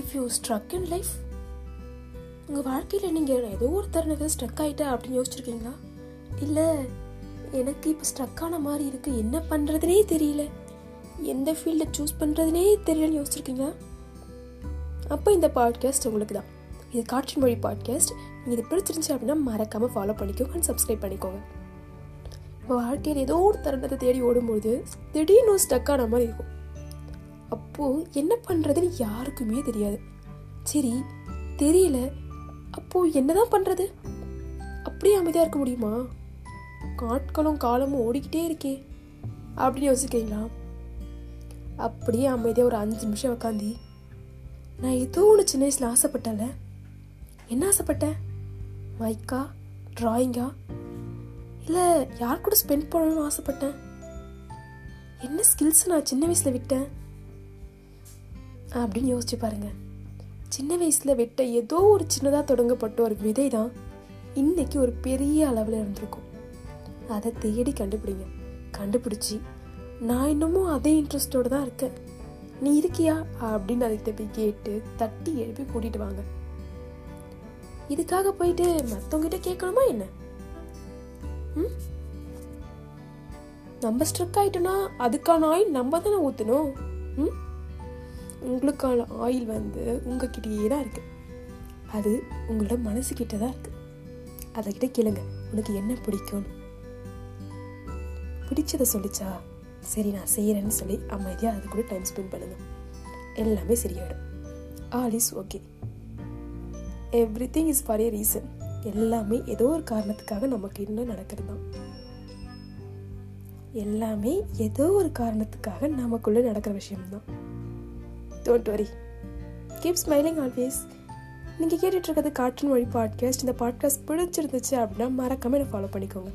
If you struck in life உங்கள் வாழ்க்கையில் நீங்கள் ஏதோ ஒரு தருணத்தில் ஸ்ட்ரக் ஆகிட்டா அப்படின்னு யோசிச்சிருக்கீங்களா? இல்லை எனக்கு இப்போ ஸ்ட்ரக் ஆன மாதிரி இருக்குது என்ன பண்ணுறதுனே தெரியல. எந்த ஃபீல்டை சூஸ் பண்ணுறதுனே தெரியலன்னு யோசிச்சிருக்கீங்களா? அப்போ இந்த பாட்காஸ்ட் உங்களுக்கு தான். இது காற்றின் மொழி பாட்காஸ்ட் நீங்கள் இது பிடிச்சிருந்துச்சு அப்படின்னா மறக்காமல் ஃபாலோ பண்ணிக்கோங்க அண்ட் சப்ஸ்கிரைப் பண்ணிக்கோங்க. இப்போ வாழ்க்கையில் ஏதோ ஒரு தருணத்தை தேடி ஓடும்போது திடீர்னு ஒரு ஆன மாதிரி இருக்கும். அப்போது என்ன பண்ணுறதுன்னு யாருக்குமே தெரியாது. சரி தெரியல. அப்போது என்னதான் பண்ணுறது அப்படியே அமைதியாக இருக்க முடியுமா? ஆட்களும் காலமும் ஓடிக்கிட்டே இருக்கே அப்படின்னு யோசிக்கிறீங்களா? அப்படியே அமைதியாக ஒரு அஞ்சு நிமிஷம் உட்காந்து நான் ஏதோ ஒன்று சின்ன வயசில் ஆசைப்பட்டேன்ல. என்ன ஆசைப்பட்டேன்? மைக்கா ட்ராயிங்கா? இல்லை யார் கூட ஸ்பெண்ட் பண்ணணும்னு ஆசைப்பட்டேன்? என்ன ஸ்கில்ஸ் நான் சின்ன வயசில் விட்டேன்? அப்படின்னு யோசிச்சு பாருங்க. சின்ன வயசில் விட்ட ஏதோ ஒரு சின்னதாக தொடங்கப்பட்ட ஒரு விதை தான் இன்னைக்கு ஒரு பெரிய அளவில் இருந்திருக்கும். அதை தேடி கண்டுபிடிங்க. கண்டுபிடிச்சி நான் இன்னமும் அதே இன்ட்ரெஸ்டோடு தான் இருக்கேன். நீ இருக்கியா? அப்படின்னு அதை போய் கேட்டு தட்டி எழுப்பி கூட்டிட்டு வாங்க. இதுக்காக போயிட்டு மற்றவங்கிட்ட கேட்கணுமா என்ன? ம்? நம்ம ஸ்ட்ரக் ஆயிட்டோம்னா அதுக்கான ஆயில் நம்ம தானே ஊற்றணும் ம்? உங்களுக்கான ஆயில் வந்து உங்ககிட்டயே தான் இருக்குது அது உங்களோட மனசுக்கிட்ட தான் இருக்குது அதைக்கிட்ட கேளுங்க. உனக்கு என்ன பிடிக்கும்னு பிடிச்சதை சொல்லிச்சா சரி நான் செய்கிறேன்னு சொல்லி அமைதியாக அது கூட டைம் ஸ்பெண்ட் பண்ணுங்க. எல்லாமே சரியாயிடும். All is okay everything is for a reason எல்லாமே ஏதோ ஒரு காரணத்துக்காக நமக்கு இன்னும் நடக்கிறது தான் எல்லாமே ஏதோ ஒரு காரணத்துக்காக நமக்குள்ளே நடக்கிற விஷயம்தான். Don't worry keep smiling always நீங்கள் கேட்டுட்டு இருக்கிறது காற்றின் மொழி பாட்காஸ்ட் இந்த பாட்காஸ்ட் பிடிச்சிருந்துச்சு அப்படின்னா மறக்காமல் என்னை ஃபாலோ பண்ணிக்கோங்க.